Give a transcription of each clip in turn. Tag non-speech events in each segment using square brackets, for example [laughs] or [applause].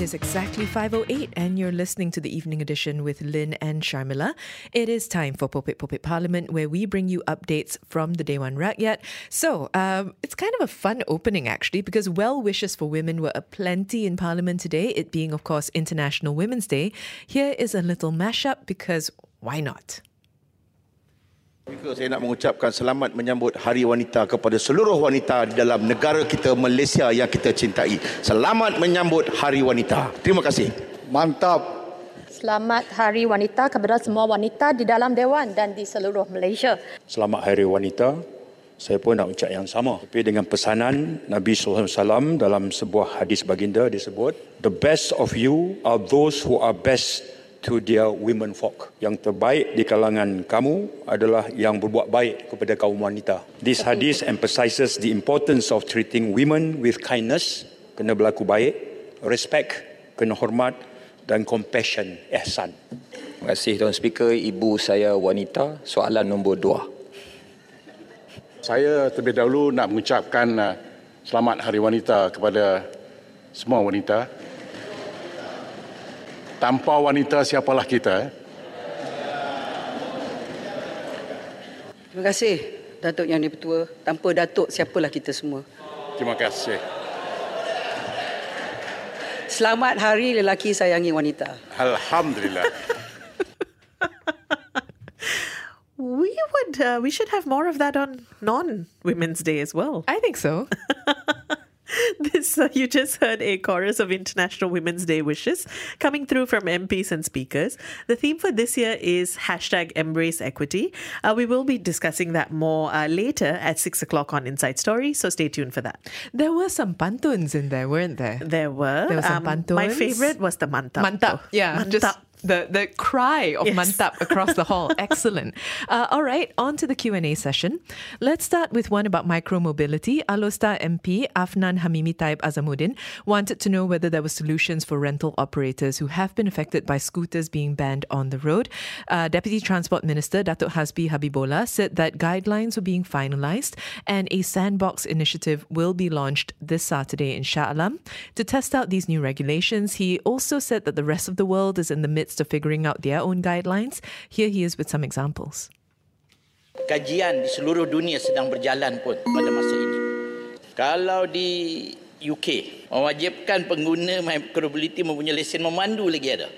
It is exactly 5.08 and you're listening to the evening edition with Lynn and Sharmila. It is time for Popit Popit Parliament where we bring you updates from the Dewan Rakyat. So um, it's kind of a fun opening actually because well wishes for women were aplenty in Parliament today, it being of course International Women's Day. Here is a little mashup because why not? Saya nak mengucapkan selamat menyambut Hari Wanita kepada seluruh wanita di dalam negara kita Malaysia yang kita cintai. Selamat menyambut Hari Wanita. Terima kasih. Mantap. Selamat Hari Wanita kepada semua wanita di dalam Dewan dan di seluruh Malaysia. Selamat Hari Wanita. Saya pun nak ucap yang sama. Tapi dengan pesanan Nabi SAW dalam sebuah hadis baginda disebut, The best of you are those who are best to their women folk. Yang terbaik di kalangan kamu adalah yang berbuat baik kepada kaum wanita. This hadis emphasizes the importance of treating women with kindness, kena berlaku baik, respect, kena hormat dan compassion, ihsan. Terima kasih Tuan Speaker. Ibu saya wanita. Soalan nombor dua. Saya terlebih dahulu nak mengucapkan uh, selamat Hari Wanita kepada semua wanita tanpa wanita siapalah kita. Eh? Terima kasih Datuk Yang Dipertua. Tanpa Datuk siapalah kita semua. Terima kasih. Selamat Hari Lelaki Sayangi Wanita. Alhamdulillah. [laughs] we would uh, we should have more of that on non Women's Day as well. I think so. [laughs] [laughs] this uh, you just heard a chorus of International Women's Day wishes coming through from MPs and speakers. The theme for this year is hashtag Embrace Equity. Uh, we will be discussing that more uh, later at six o'clock on Inside Story. So stay tuned for that. There were some pantuns in there, weren't there? There were. There were some um, My favorite was the mantap. Mantap, yeah, Mantap. just the the cry of Yes. mantap across the hall. [laughs] Excellent. Uh, all right, on to the Q and A session. Let's start with one about micromobility. Alostar MP Afnan Hamimi Taib Azamuddin wanted to know whether there were solutions for rental operators who have been affected by scooters being banned on the road. Uh, Deputy Transport Minister Datuk Hasbi Habibola said that guidelines were being finalised and a sandbox initiative will be launched this Saturday in Shah Alam to test out these new regulations. He also said that the rest of the world is in the midst of figuring out their own guidelines. Here he is with some examples. kajian di seluruh dunia sedang berjalan pun pada masa ini. Kalau di UK mewajibkan pengguna micromobility mempunyai lesen memandu lagi ada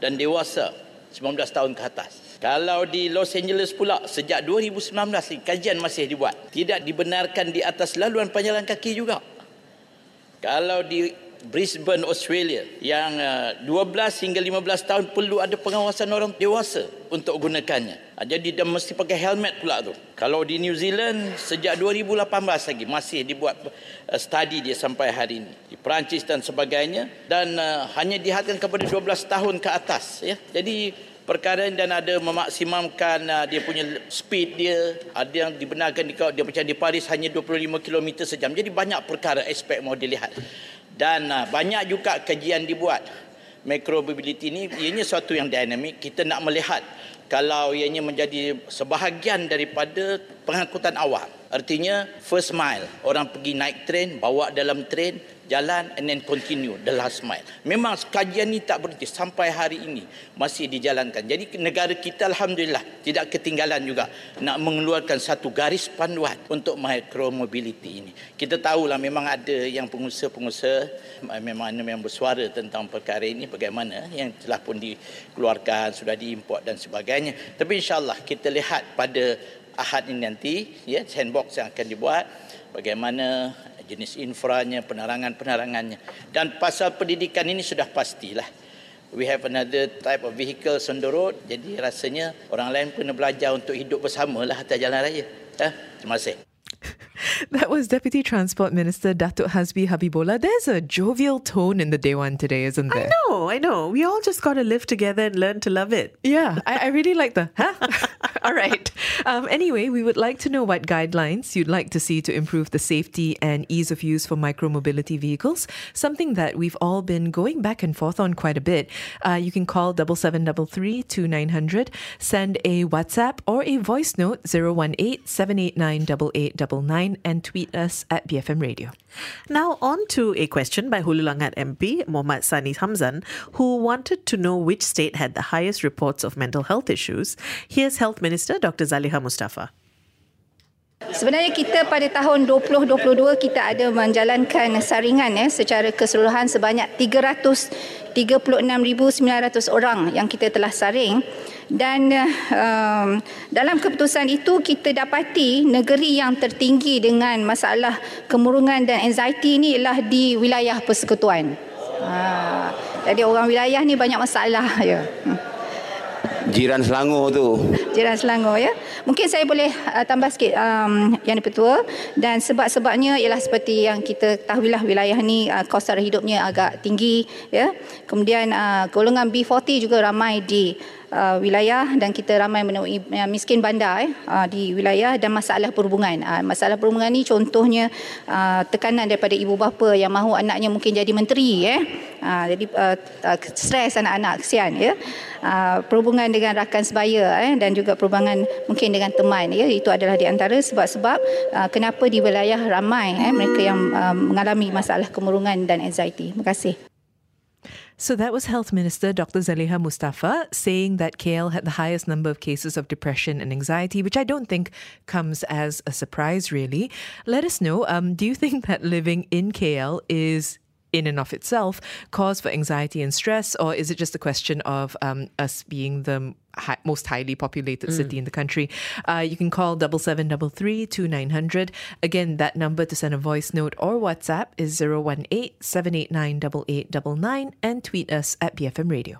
dan dewasa 19 tahun ke atas. Kalau di Los Angeles pula sejak 2019 lagi kajian masih dibuat. Tidak dibenarkan di atas laluan penjalan kaki juga. Kalau di Brisbane, Australia yang uh, 12 hingga 15 tahun perlu ada pengawasan orang dewasa untuk gunakannya. Ah, Jadi dia mesti pakai helmet pula tu. Kalau di New Zealand sejak 2018 lagi masih dibuat uh, study dia sampai hari ini. Di Perancis dan sebagainya dan uh, hanya dihadkan kepada 12 tahun ke atas ya. Jadi perkara dan ada memaksimumkan uh, dia punya speed dia ada yang dibenarkan di dia macam di Paris hanya 25 km sejam jadi banyak perkara aspek mau dilihat dan uh, banyak juga kajian dibuat. Micromobility ini ianya suatu yang dinamik kita nak melihat kalau ianya menjadi sebahagian daripada pengangkutan awam artinya first mile orang pergi naik train bawa dalam train jalan and then continue the last mile. Memang kajian ini tak berhenti sampai hari ini masih dijalankan. Jadi negara kita alhamdulillah tidak ketinggalan juga nak mengeluarkan satu garis panduan untuk micromobility ini. Kita tahulah memang ada yang pengusaha-pengusaha memang memang bersuara tentang perkara ini bagaimana yang telah pun dikeluarkan, sudah diimport dan sebagainya. Tapi insyaallah kita lihat pada Ahad ini nanti ya sandbox yang akan dibuat bagaimana jenis infranya, penerangan-penerangannya. Dan pasal pendidikan ini sudah pastilah. We have another type of vehicles on the road. Jadi rasanya orang lain kena belajar untuk hidup bersama lah atas jalan raya. Ya? Terima kasih. [laughs] That was Deputy Transport Minister Datuk Hasbi Habibola. There's a jovial tone in the Dewan today, isn't there? I know, I know. We all just got to live together and learn to love it. Yeah, I, I really like the huh? [laughs] [laughs] All right. Um, anyway, we would like to know what guidelines you'd like to see to improve the safety and ease of use for micromobility vehicles, something that we've all been going back and forth on quite a bit. Uh, you can call 7733 2900, send a WhatsApp or a voice note 018 789 8899, and tweet us at BFM Radio. Now, on to a question by Hululangat MP Muhammad Sani Hamzan, who wanted to know which state had the highest reports of mental health issues. Here's Health Minister Dr. Zaliha Mustafa. Sebenarnya kita pada tahun 2022 kita ada menjalankan saringan ya secara keseluruhan sebanyak 336,900 orang yang kita telah saring dan um, dalam keputusan itu kita dapati negeri yang tertinggi dengan masalah kemurungan dan anxiety ini ialah di wilayah persekutuan. Ha, jadi orang wilayah ni banyak masalah ya. Hmm. Jiran Selangor tu. Jiran Selangor ya. Mungkin saya boleh uh, tambah sikit um, yang dipertua dan sebab-sebabnya ialah seperti yang kita tahuilah wilayah ni uh, kos sara hidupnya agak tinggi ya. Kemudian uh, golongan B40 juga ramai di uh, wilayah dan kita ramai menemui uh, miskin bandar eh, uh, di wilayah dan masalah perhubungan. Uh, masalah perhubungan ni contohnya uh, tekanan daripada ibu bapa yang mahu anaknya mungkin jadi menteri eh. Uh, jadi uh, uh, stres anak-anak kesian ya. Uh, perhubungan dengan rakan sebaya eh, dan juga perhubungan mungkin dengan teman ya itu adalah di antara sebab-sebab uh, kenapa di wilayah ramai eh, mereka yang uh, mengalami masalah kemurungan dan anxiety. Terima kasih. So that was Health Minister Dr. Zaliha Mustafa saying that KL had the highest number of cases of depression and anxiety, which I don't think comes as a surprise, really. Let us know um, do you think [laughs] that living in KL is in and of itself cause for anxiety and stress, or is it just a question of um, us being the hi- most highly populated mm. city in the country? Uh, you can call double seven double three two nine hundred. Again, that number to send a voice note or WhatsApp is zero one eight seven eight nine double eight double nine, and tweet us at BFM Radio.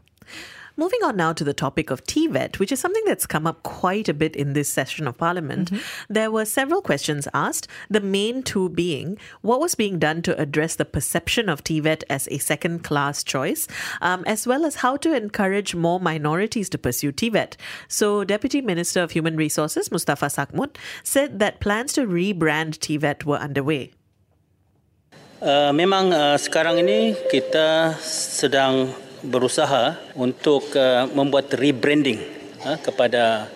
Moving on now to the topic of TVET, which is something that's come up quite a bit in this session of Parliament. Mm-hmm. There were several questions asked, the main two being what was being done to address the perception of TVET as a second class choice, um, as well as how to encourage more minorities to pursue TVET. So, Deputy Minister of Human Resources, Mustafa Sakmut, said that plans to rebrand TVET were underway. Uh, memang uh, sekarang ini kita sedang berusaha untuk uh, membuat rebranding uh, kepada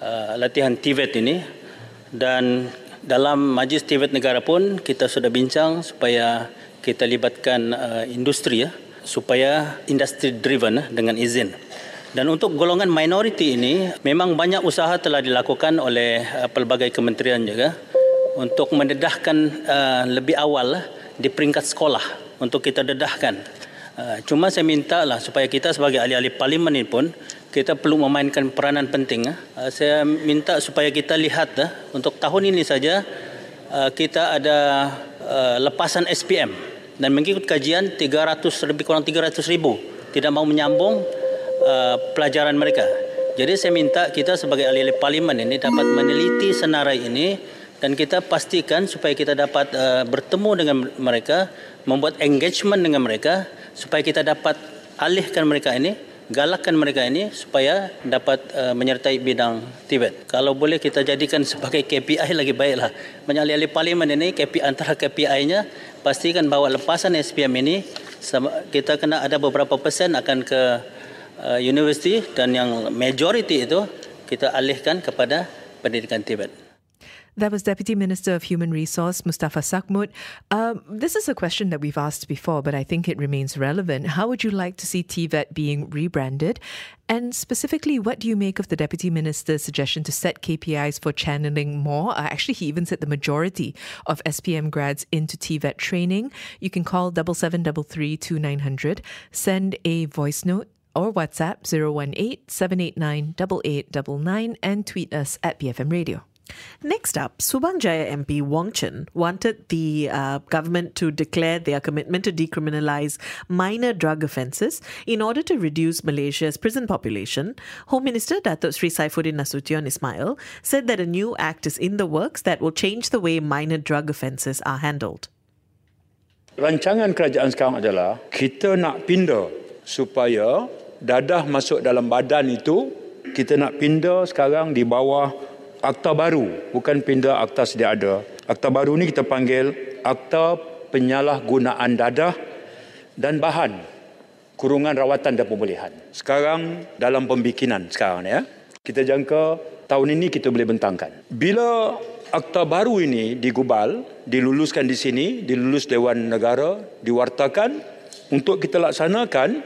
uh, latihan TVET ini. Dan dalam majlis TVET negara pun kita sudah bincang supaya kita libatkan uh, industri ya supaya industri driven uh, dengan izin. Dan untuk golongan minoriti ini memang banyak usaha telah dilakukan oleh uh, pelbagai kementerian juga untuk mendedahkan uh, lebih awal uh, di peringkat sekolah untuk kita dedahkan. Ah, cuma saya minta lah supaya kita sebagai ahli-ahli parlimen ini pun kita perlu memainkan peranan penting. Uh, saya minta supaya kita lihat untuk tahun ini saja kita ada lepasan SPM dan mengikut kajian 300 lebih kurang 300 ribu tidak mau menyambung pelajaran mereka. Jadi saya minta kita sebagai ahli-ahli parlimen ini dapat meneliti senarai ini dan kita pastikan supaya kita dapat uh, bertemu dengan mereka, membuat engagement dengan mereka supaya kita dapat alihkan mereka ini galakkan mereka ini supaya dapat uh, menyertai bidang Tibet. Kalau boleh kita jadikan sebagai KPI lagi baiklah. Ahli-ahli parlimen ini KPI antara KPI-nya pastikan bahawa lepasan SPM ini kita kena ada beberapa persen akan ke uh, universiti dan yang majority itu kita alihkan kepada pendidikan Tibet. That was Deputy Minister of Human Resource Mustafa Sakmut. Um, this is a question that we've asked before, but I think it remains relevant. How would you like to see TVET being rebranded? And specifically, what do you make of the Deputy Minister's suggestion to set KPIs for channeling more? Uh, actually, he even said the majority of SPM grads into TVET training. You can call 7733 send a voice note or WhatsApp 018 789 8899 and tweet us at BFM Radio. Next up, Subang Jaya MP Wong Chen wanted the uh, government to declare their commitment to decriminalize minor drug offences in order to reduce Malaysia's prison population. Home Minister Datuk Sri Saifuddin Nasution Ismail said that a new act is in the works that will change the way minor drug offences are handled. Rancangan kerajaan sekarang adalah kita nak pindah supaya dadah masuk dalam badan itu kita nak pindah sekarang di bawah akta baru, bukan pindah akta sedia ada. Akta baru ni kita panggil akta penyalahgunaan dadah dan bahan kurungan rawatan dan pemulihan. Sekarang dalam pembikinan sekarang ya. Kita jangka tahun ini kita boleh bentangkan. Bila akta baru ini digubal, diluluskan di sini, dilulus Dewan Negara, diwartakan untuk kita laksanakan,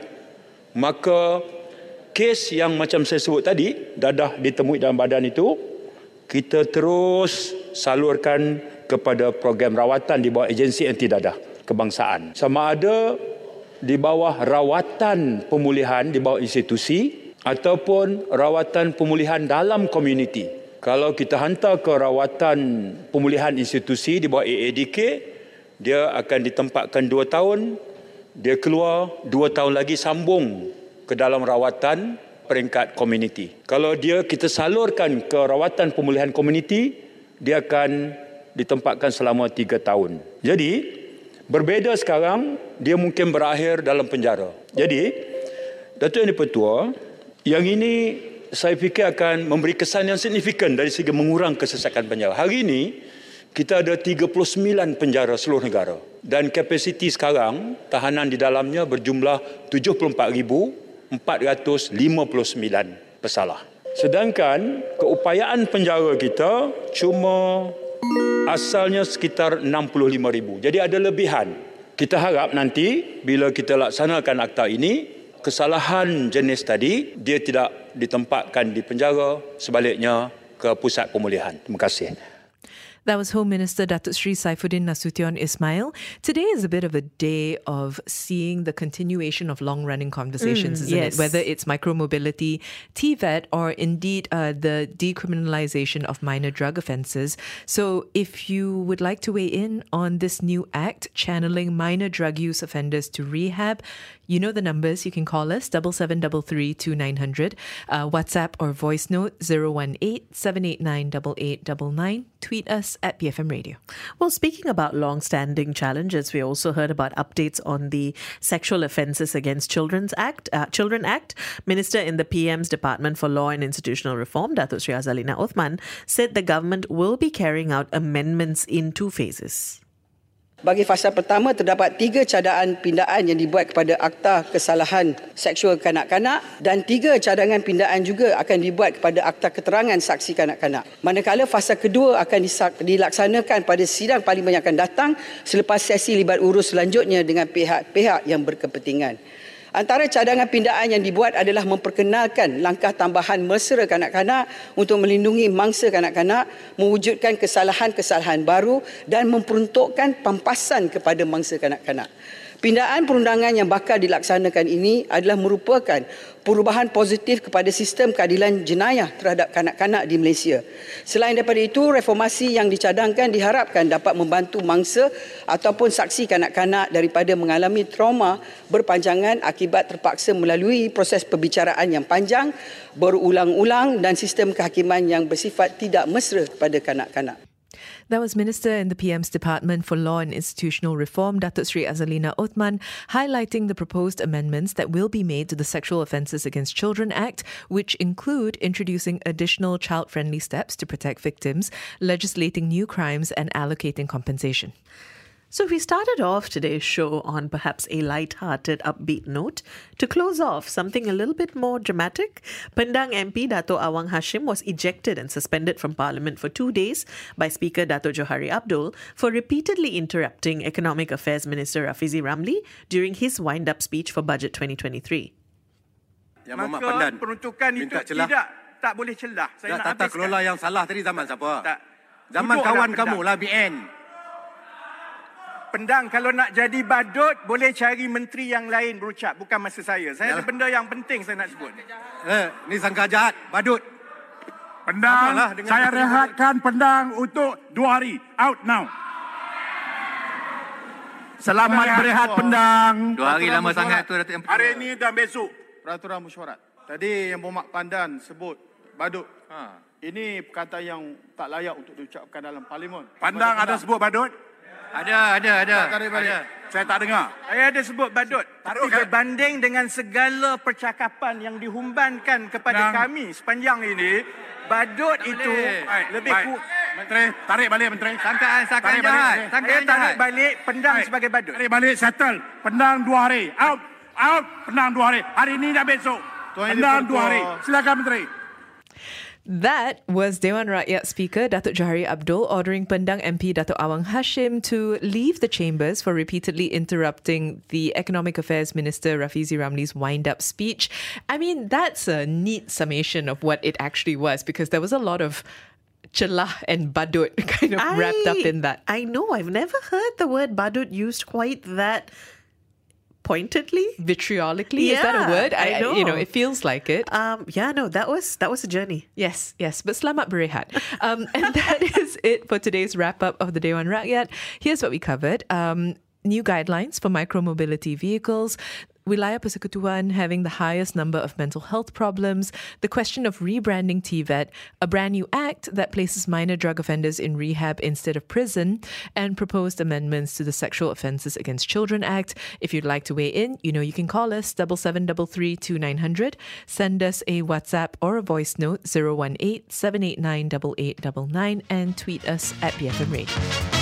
maka kes yang macam saya sebut tadi, dadah ditemui dalam badan itu, kita terus salurkan kepada program rawatan di bawah agensi anti dadah kebangsaan. Sama ada di bawah rawatan pemulihan di bawah institusi ataupun rawatan pemulihan dalam komuniti. Kalau kita hantar ke rawatan pemulihan institusi di bawah AADK, dia akan ditempatkan dua tahun, dia keluar dua tahun lagi sambung ke dalam rawatan peringkat komuniti. Kalau dia kita salurkan ke rawatan pemulihan komuniti, dia akan ditempatkan selama tiga tahun. Jadi, berbeza sekarang, dia mungkin berakhir dalam penjara. Jadi, Datuk Yang Dipertua, yang ini saya fikir akan memberi kesan yang signifikan dari segi mengurang kesesakan penjara. Hari ini kita ada 39 penjara seluruh negara dan kapasiti sekarang tahanan di dalamnya berjumlah 74,459 pesalah. Sedangkan keupayaan penjara kita cuma asalnya sekitar 65,000. Jadi ada lebihan. Kita harap nanti bila kita laksanakan akta ini kesalahan jenis tadi dia tidak ditempatkan di penjara sebaliknya ke pusat pemulihan. Terima kasih. That was Home Minister Datuk Sri Saifuddin Nasution Ismail. Today is a bit of a day of seeing the continuation of long running conversations, Mm, isn't yes. it? Whether it's micromobility, TVET, or indeed uh, the decriminalization of minor drug offences. So, if you would like to weigh in on this new act, channeling minor drug use offenders to rehab, you know the numbers. You can call us double seven double three two nine hundred, uh, WhatsApp or voice note 018 789 8899. Tweet us at BFM Radio. Well, speaking about long-standing challenges, we also heard about updates on the Sexual Offences Against Children's Act, uh, Children Act. Minister in the PM's Department for Law and Institutional Reform, Datuk Sri Azalina Othman, said the government will be carrying out amendments in two phases. Bagi fasa pertama terdapat tiga cadaan pindaan yang dibuat kepada akta kesalahan seksual kanak-kanak dan tiga cadangan pindaan juga akan dibuat kepada akta keterangan saksi kanak-kanak. Manakala fasa kedua akan dilaksanakan pada sidang parlimen yang akan datang selepas sesi libat urus selanjutnya dengan pihak-pihak yang berkepentingan. Antara cadangan pindaan yang dibuat adalah memperkenalkan langkah tambahan mesra kanak-kanak untuk melindungi mangsa kanak-kanak, mewujudkan kesalahan-kesalahan baru dan memperuntukkan pampasan kepada mangsa kanak-kanak. Pindaan perundangan yang bakal dilaksanakan ini adalah merupakan perubahan positif kepada sistem keadilan jenayah terhadap kanak-kanak di Malaysia. Selain daripada itu, reformasi yang dicadangkan diharapkan dapat membantu mangsa ataupun saksi kanak-kanak daripada mengalami trauma berpanjangan akibat terpaksa melalui proses perbicaraan yang panjang, berulang-ulang dan sistem kehakiman yang bersifat tidak mesra kepada kanak-kanak. That was Minister in the PM's Department for Law and Institutional Reform, Datuk Sri Azalina Othman, highlighting the proposed amendments that will be made to the Sexual Offences Against Children Act, which include introducing additional child friendly steps to protect victims, legislating new crimes, and allocating compensation. So we started off today's show on perhaps a light-hearted, upbeat note. To close off, something a little bit more dramatic. Pendang MP Dato Awang Hashim was ejected and suspended from Parliament for two days by Speaker Dato Johari Abdul for repeatedly interrupting Economic Affairs Minister Rafizi Ramli during his wind-up speech for Budget 2023. Yang Muhammad Pandan peruntukan itu celah. tidak tak boleh celah. Saya Tak, nak tata habiskan. kelola yang salah tadi zaman siapa? Tak. Zaman Duduklah kawan kamu lah BN. Pendang kalau nak jadi badut boleh cari menteri yang lain berucap bukan masa saya. Saya ada Yalah. benda yang penting saya nak sebut. Eh, ni sangka jahat, badut. Pendang, dengan saya rehatkan pendang untuk dua hari. Out now. Selamat Rehat. berehat pendang. Dua hari lama sangat tu, Datuk Yang. Hari ini dan besok. Peraturan mesyuarat. Tadi yang Muhammad Pandan sebut badut. Ha. Ini perkataan yang tak layak untuk diucapkan dalam parlimen. Pandang ada sebut badut? Ada, ada, ada. Tarik balik. Ada. Saya tak dengar. Saya ada sebut badut. Tapi kan? berbanding dengan segala percakapan yang dihumbankan kepada Nang. kami sepanjang ini, badut itu Baik, lebih baik. ku... Menteri, tarik balik Menteri. Sangkaan, sangkaan Tarik jahat. balik, Menteri. Saya tarik balik pendang Baik. sebagai badut. Tarik balik, settle. Pendang dua hari. Out. Out. Pendang dua hari. Hari ini dan besok. Tuan Pendang dua hari. Silakan Menteri. That was Dewan Rakyat Speaker Datuk Johari Abdul ordering Pendang MP Datuk Awang Hashim to leave the chambers for repeatedly interrupting the Economic Affairs Minister Rafizi Ramli's wind-up speech. I mean, that's a neat summation of what it actually was because there was a lot of celah and badut [laughs] kind of wrapped up in that. I know. I've never heard the word badut used quite that pointedly. Vitriolically, is that a Yeah, word? I know. You know, it feels like it. Um, yeah, no, that was that was a journey. Yes, yes, but selamat berehat. Um, [laughs] and that is it for today's wrap up of the Day One Rakyat. Here's what we covered. Um, new guidelines for micromobility vehicles. Wilayah Persekutuan having the highest number of mental health problems, the question of rebranding TVET, a brand new act that places minor drug offenders in rehab instead of prison, and proposed amendments to the Sexual Offences Against Children Act. If you'd like to weigh in, you know you can call us double seven double three two nine hundred, send us a WhatsApp or a voice note 018 789 8899 and tweet us at BFM Radio.